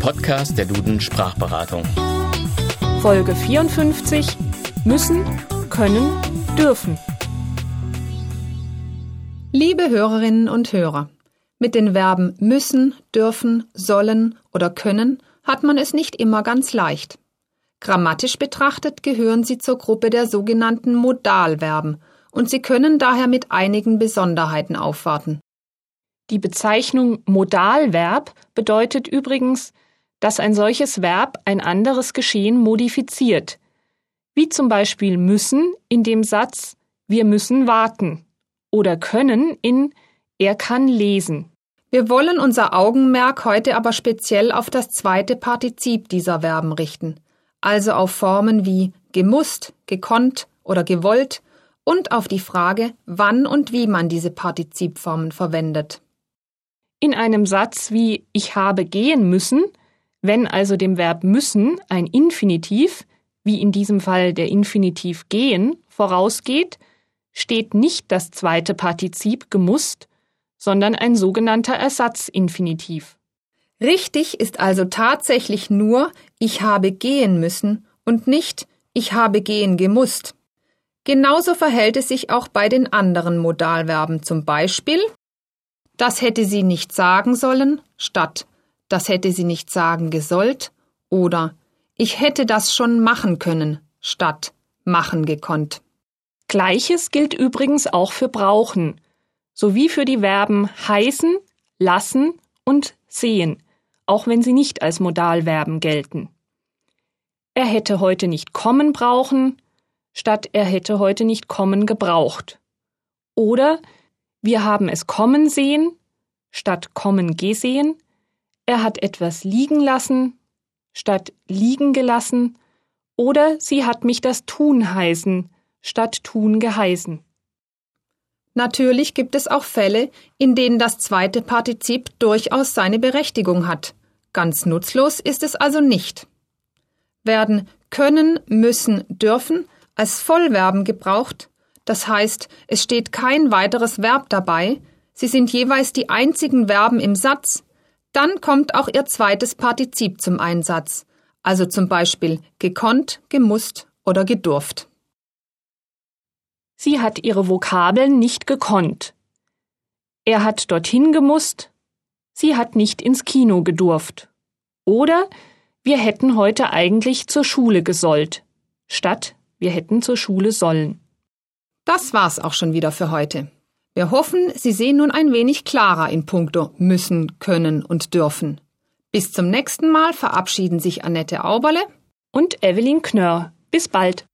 Podcast der Duden Sprachberatung. Folge 54 müssen, können, dürfen. Liebe Hörerinnen und Hörer, mit den Verben müssen, dürfen, sollen oder können hat man es nicht immer ganz leicht. Grammatisch betrachtet gehören sie zur Gruppe der sogenannten Modalverben und sie können daher mit einigen Besonderheiten aufwarten. Die Bezeichnung Modalverb bedeutet übrigens, dass ein solches Verb ein anderes Geschehen modifiziert, wie zum Beispiel müssen in dem Satz Wir müssen warten oder können in Er kann lesen. Wir wollen unser Augenmerk heute aber speziell auf das zweite Partizip dieser Verben richten, also auf Formen wie gemusst, gekonnt oder gewollt und auf die Frage, wann und wie man diese Partizipformen verwendet. In einem Satz wie Ich habe gehen müssen, wenn also dem Verb müssen ein Infinitiv, wie in diesem Fall der Infinitiv gehen, vorausgeht, steht nicht das zweite Partizip gemusst, sondern ein sogenannter Ersatzinfinitiv. Richtig ist also tatsächlich nur Ich habe gehen müssen und nicht Ich habe gehen gemusst. Genauso verhält es sich auch bei den anderen Modalverben, zum Beispiel das hätte sie nicht sagen sollen, statt das hätte sie nicht sagen gesollt oder ich hätte das schon machen können, statt machen gekonnt. Gleiches gilt übrigens auch für brauchen, sowie für die Verben heißen, lassen und sehen, auch wenn sie nicht als Modalverben gelten. Er hätte heute nicht kommen brauchen, statt er hätte heute nicht kommen gebraucht. Oder wir haben es kommen sehen statt kommen gesehen. Er hat etwas liegen lassen statt liegen gelassen. Oder sie hat mich das tun heißen statt tun geheißen. Natürlich gibt es auch Fälle, in denen das zweite Partizip durchaus seine Berechtigung hat. Ganz nutzlos ist es also nicht. Werden können, müssen, dürfen als Vollverben gebraucht, das heißt, es steht kein weiteres Verb dabei, sie sind jeweils die einzigen Verben im Satz, dann kommt auch ihr zweites Partizip zum Einsatz, also zum Beispiel gekonnt, gemusst oder gedurft. Sie hat ihre Vokabeln nicht gekonnt. Er hat dorthin gemusst, sie hat nicht ins Kino gedurft. Oder wir hätten heute eigentlich zur Schule gesollt, statt wir hätten zur Schule sollen. Das war's auch schon wieder für heute. Wir hoffen, Sie sehen nun ein wenig klarer in puncto müssen, können und dürfen. Bis zum nächsten Mal verabschieden sich Annette Auberle und Evelyn Knörr. Bis bald.